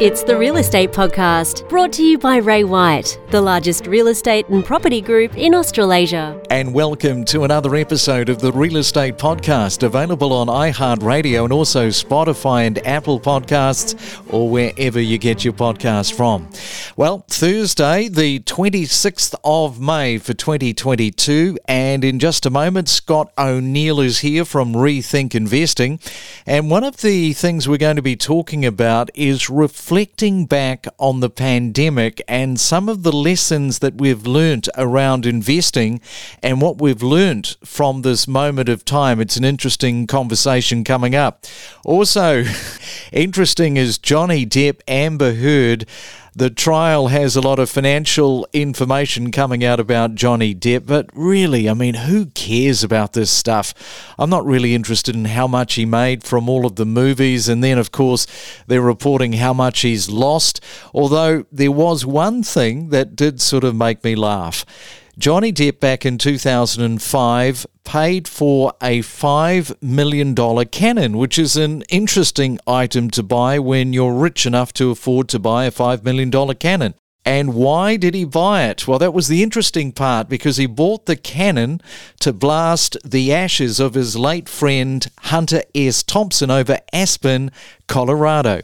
It's the Real Estate Podcast, brought to you by Ray White, the largest real estate and property group in Australasia. And welcome to another episode of the Real Estate Podcast, available on iHeartRadio and also Spotify and Apple Podcasts, or wherever you get your podcast from. Well, Thursday, the 26th of May for 2022, and in just a moment, Scott O'Neill is here from Rethink Investing. And one of the things we're going to be talking about is reflecting back on the pandemic and some of the lessons that we've learnt around investing and what we've learnt from this moment of time. It's an interesting conversation coming up. Also, interesting is Johnny Depp, Amber Heard the trial has a lot of financial information coming out about Johnny Depp, but really, I mean, who cares about this stuff? I'm not really interested in how much he made from all of the movies, and then, of course, they're reporting how much he's lost. Although there was one thing that did sort of make me laugh. Johnny Depp back in 2005 paid for a $5 million cannon, which is an interesting item to buy when you're rich enough to afford to buy a $5 million cannon. And why did he buy it? Well, that was the interesting part because he bought the cannon to blast the ashes of his late friend Hunter S. Thompson over Aspen, Colorado.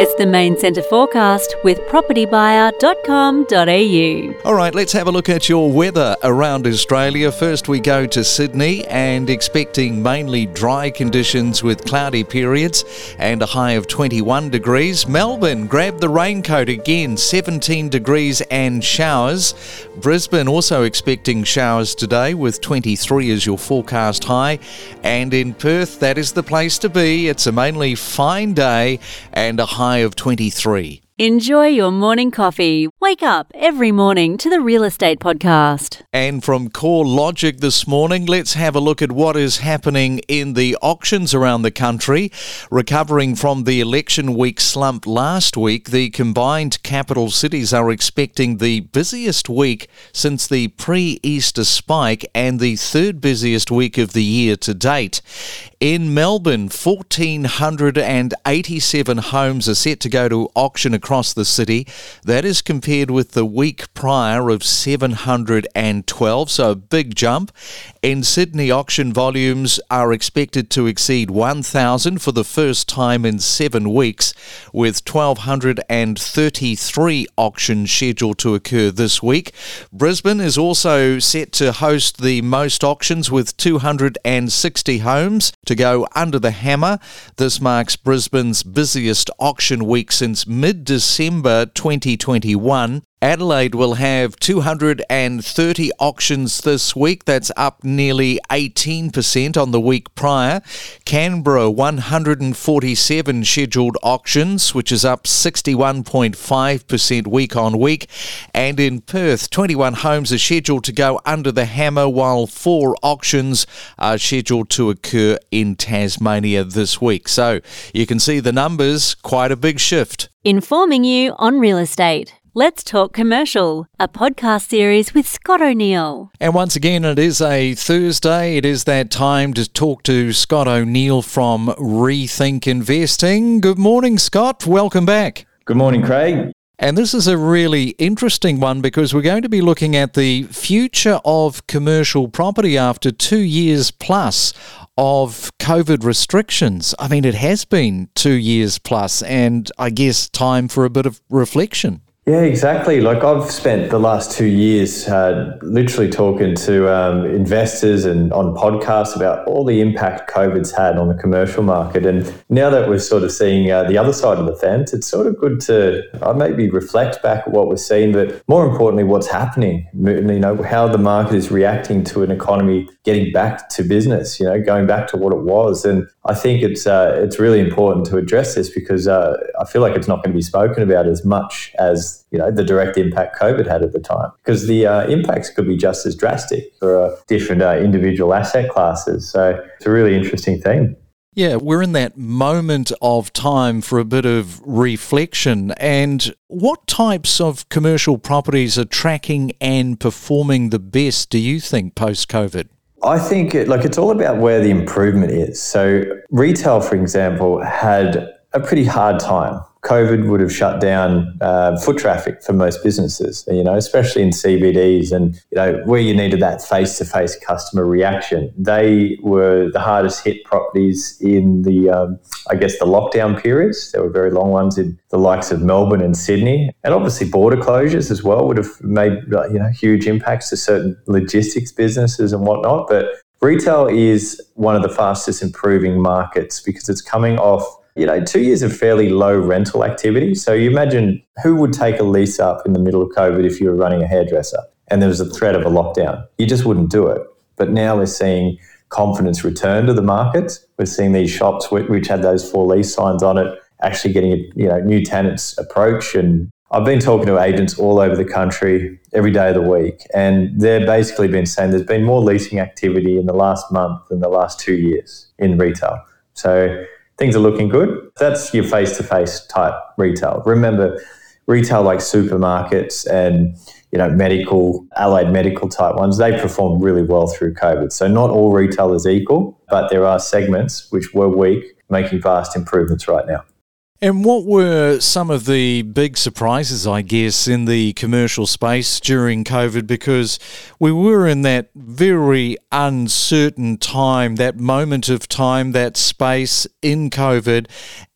It's the main centre forecast with propertybuyer.com.au. All right, let's have a look at your weather around Australia. First, we go to Sydney and expecting mainly dry conditions with cloudy periods and a high of 21 degrees. Melbourne, grab the raincoat again, 17 degrees and showers. Brisbane also expecting showers today with 23 as your forecast high. And in Perth, that is the place to be. It's a mainly fine day and a high of 23. Enjoy your morning coffee. Wake up every morning to the Real Estate Podcast. And from CoreLogic this morning, let's have a look at what is happening in the auctions around the country. Recovering from the election week slump last week, the combined capital cities are expecting the busiest week since the pre Easter spike and the third busiest week of the year to date. In Melbourne, 1,487 homes are set to go to auction across the city. That is compared with the week prior of 712, so a big jump. In Sydney, auction volumes are expected to exceed 1,000 for the first time in seven weeks, with 1,233 auctions scheduled to occur this week. Brisbane is also set to host the most auctions with 260 homes to go under the hammer. This marks Brisbane's busiest auction week since mid December 2021. Adelaide will have 230 auctions this week. That's up nearly 18% on the week prior. Canberra, 147 scheduled auctions, which is up 61.5% week on week. And in Perth, 21 homes are scheduled to go under the hammer, while four auctions are scheduled to occur in Tasmania this week. So you can see the numbers, quite a big shift. Informing you on real estate. Let's Talk Commercial, a podcast series with Scott O'Neill. And once again, it is a Thursday. It is that time to talk to Scott O'Neill from Rethink Investing. Good morning, Scott. Welcome back. Good morning, Craig. And this is a really interesting one because we're going to be looking at the future of commercial property after two years plus of COVID restrictions. I mean, it has been two years plus, and I guess time for a bit of reflection. Yeah, exactly. Like I've spent the last two years uh, literally talking to um, investors and on podcasts about all the impact COVID's had on the commercial market. And now that we're sort of seeing uh, the other side of the fence, it's sort of good to uh, maybe reflect back at what we're seeing, but more importantly, what's happening. You know, how the market is reacting to an economy getting back to business. You know, going back to what it was. And I think it's uh, it's really important to address this because uh, I feel like it's not going to be spoken about as much as you know the direct impact COVID had at the time, because the uh, impacts could be just as drastic for uh, different uh, individual asset classes. So it's a really interesting thing. Yeah, we're in that moment of time for a bit of reflection. And what types of commercial properties are tracking and performing the best, do you think, post COVID? I think it, like it's all about where the improvement is. So retail, for example, had a pretty hard time COVID would have shut down uh, foot traffic for most businesses, you know, especially in CBDs and, you know, where you needed that face to face customer reaction. They were the hardest hit properties in the, um, I guess, the lockdown periods. There were very long ones in the likes of Melbourne and Sydney. And obviously, border closures as well would have made, you know, huge impacts to certain logistics businesses and whatnot. But Retail is one of the fastest improving markets because it's coming off, you know, two years of fairly low rental activity. So you imagine who would take a lease up in the middle of COVID if you were running a hairdresser and there was a threat of a lockdown? You just wouldn't do it. But now we're seeing confidence return to the market. We're seeing these shops which had those for lease signs on it actually getting you know new tenants approach and I've been talking to agents all over the country every day of the week, and they've basically been saying there's been more leasing activity in the last month than the last two years in retail. So things are looking good. That's your face to face type retail. Remember, retail like supermarkets and you know medical, allied medical type ones, they performed really well through COVID. So not all retail is equal, but there are segments which were weak making vast improvements right now. And what were some of the big surprises, I guess, in the commercial space during COVID? Because we were in that very uncertain time, that moment of time, that space in COVID.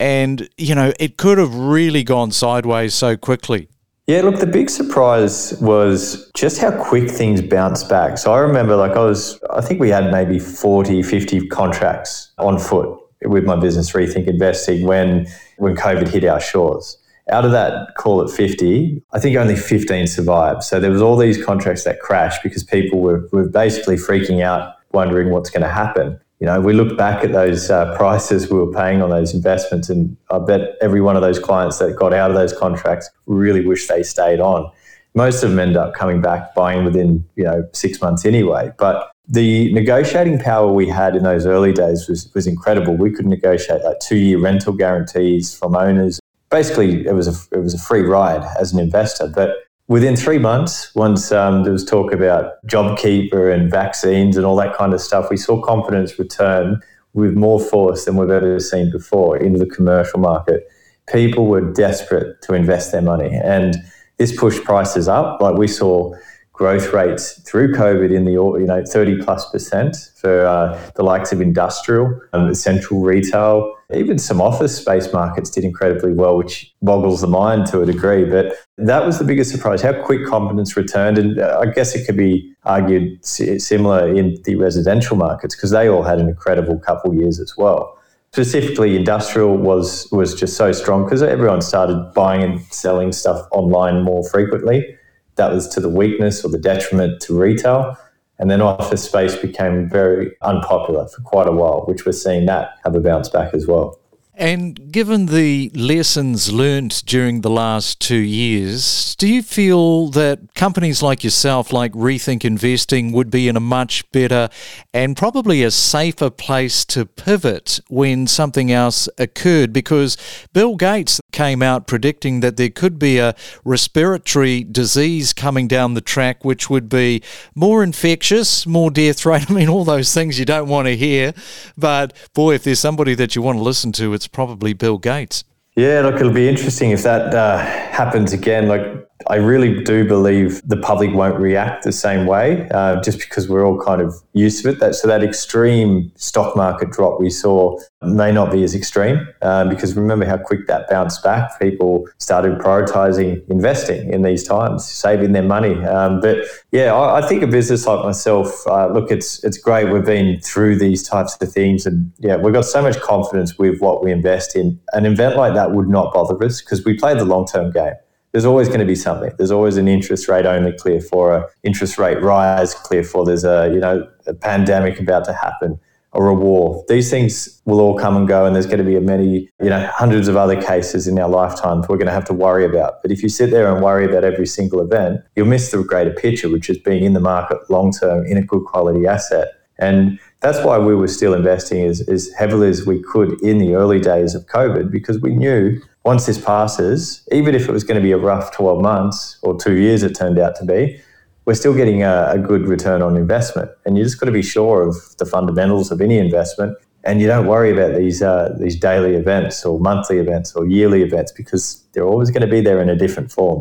And, you know, it could have really gone sideways so quickly. Yeah, look, the big surprise was just how quick things bounced back. So I remember, like, I was, I think we had maybe 40, 50 contracts on foot with my business Rethink Investing when when COVID hit our shores. Out of that, call it 50, I think only 15 survived. So there was all these contracts that crashed because people were, were basically freaking out, wondering what's going to happen. You know, we look back at those uh, prices we were paying on those investments, and I bet every one of those clients that got out of those contracts really wish they stayed on. Most of them end up coming back buying within, you know, six months anyway. But the negotiating power we had in those early days was, was incredible. We could negotiate like two year rental guarantees from owners. Basically, it was a it was a free ride as an investor. But within three months, once um, there was talk about JobKeeper and vaccines and all that kind of stuff, we saw confidence return with more force than we've ever seen before into the commercial market. People were desperate to invest their money, and this pushed prices up. Like we saw growth rates through COVID in the you know 30 plus percent for uh, the likes of industrial, um, central retail, even some office space markets did incredibly well, which boggles the mind to a degree. But that was the biggest surprise: how quick confidence returned, and uh, I guess it could be argued similar in the residential markets because they all had an incredible couple years as well specifically industrial was was just so strong because everyone started buying and selling stuff online more frequently that was to the weakness or the detriment to retail. And then office space became very unpopular for quite a while, which we're seeing that have a bounce back as well. And given the lessons learnt during the last two years, do you feel that companies like yourself, like Rethink Investing, would be in a much better and probably a safer place to pivot when something else occurred? Because Bill Gates came out predicting that there could be a respiratory disease coming down the track, which would be more infectious, more death rate. I mean, all those things you don't want to hear. But boy, if there's somebody that you want to listen to, it's probably Bill Gates. Yeah, look, it'll be interesting if that uh, happens again. Like, I really do believe the public won't react the same way, uh, just because we're all kind of used to it. That so that extreme stock market drop we saw may not be as extreme, um, because remember how quick that bounced back. People started prioritizing investing in these times, saving their money. Um, but yeah, I, I, think a business like myself, uh, look, it's it's great. We've been through these types of things, and yeah, we've got so much confidence with what we invest in. An event like that would not bother us because we play the long term game there's always going to be something. There's always an interest rate only clear for a interest rate rise clear for there's a you know a pandemic about to happen or a war. These things will all come and go, and there's going to be many you know hundreds of other cases in our lifetimes we're going to have to worry about. But if you sit there and worry about every single event, you'll miss the greater picture, which is being in the market long term in a good quality asset. And that's why we were still investing as, as heavily as we could in the early days of COVID because we knew once this passes, even if it was going to be a rough 12 months or two years, it turned out to be, we're still getting a, a good return on investment. And you just got to be sure of the fundamentals of any investment. and you don't worry about these uh, these daily events or monthly events or yearly events because they're always going to be there in a different form.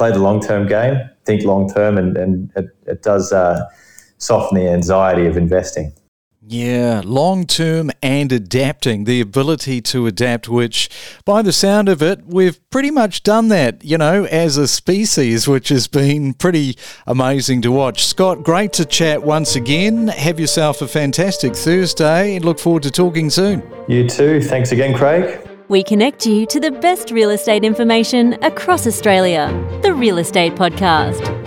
Play the long term game, think long term, and, and it, it does uh, soften the anxiety of investing. Yeah, long term and adapting, the ability to adapt, which by the sound of it, we've pretty much done that, you know, as a species, which has been pretty amazing to watch. Scott, great to chat once again. Have yourself a fantastic Thursday and look forward to talking soon. You too. Thanks again, Craig. We connect you to the best real estate information across Australia. The Real Estate Podcast.